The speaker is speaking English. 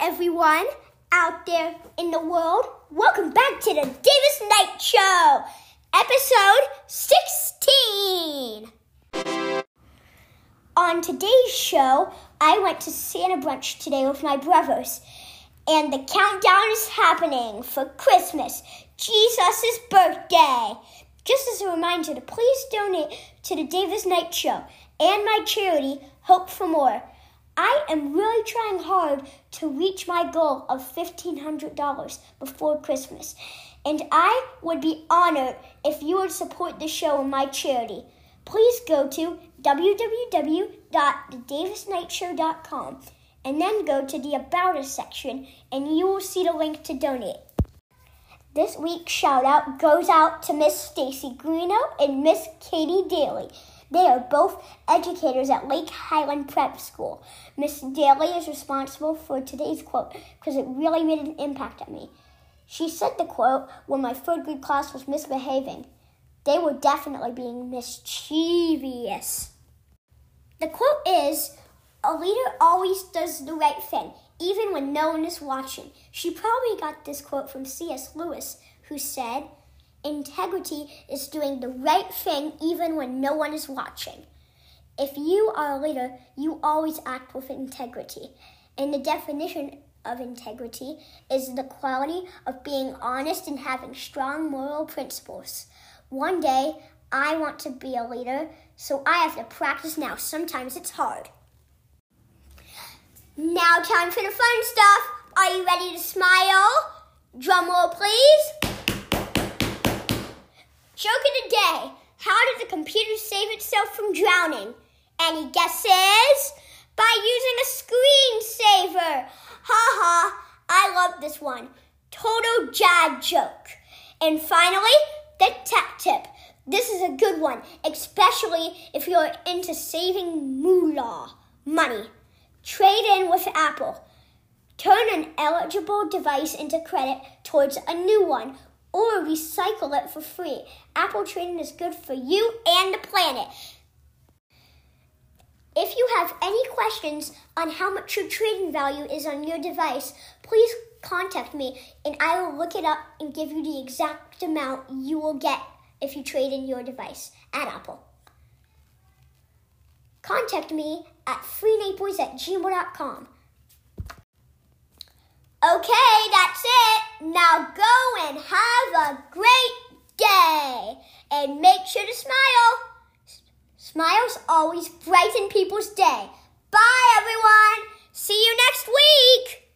everyone out there in the world. Welcome back to the Davis Knight Show, episode 16. On today's show, I went to Santa brunch today with my brothers, and the countdown is happening for Christmas, Jesus' birthday. Just as a reminder to please donate to the Davis Knight Show and my charity, Hope for More. I am really trying hard to reach my goal of $1,500 before Christmas, and I would be honored if you would support the show and my charity. Please go to www.thedavisknightshow.com and then go to the About Us section, and you will see the link to donate. This week's shout out goes out to Miss Stacy Greeno and Miss Katie Daly. They are both educators at Lake Highland Prep School. Miss Daly is responsible for today's quote because it really made an impact on me. She said the quote when my third grade class was misbehaving. They were definitely being mischievous. The quote is A leader always does the right thing, even when no one is watching. She probably got this quote from C.S. Lewis, who said, Integrity is doing the right thing even when no one is watching. If you are a leader, you always act with integrity. And the definition of integrity is the quality of being honest and having strong moral principles. One day, I want to be a leader, so I have to practice now. Sometimes it's hard. Now, time for the fun stuff. Are you ready to smile? Drum roll, please. Joke of the day. How did the computer save itself from drowning? Any guesses? By using a screensaver. Ha ha. I love this one. Total jad joke. And finally, the tech tip. This is a good one, especially if you're into saving moolah, money. Trade in with Apple. Turn an eligible device into credit towards a new one or recycle it for free. Apple trading is good for you and the planet. If you have any questions on how much your trading value is on your device, please contact me and I will look it up and give you the exact amount you will get if you trade in your device at Apple. Contact me at freenaples at gmail.com. Okay. Now go and have a great day and make sure to smile. S- smiles always brighten people's day. Bye, everyone. See you next week.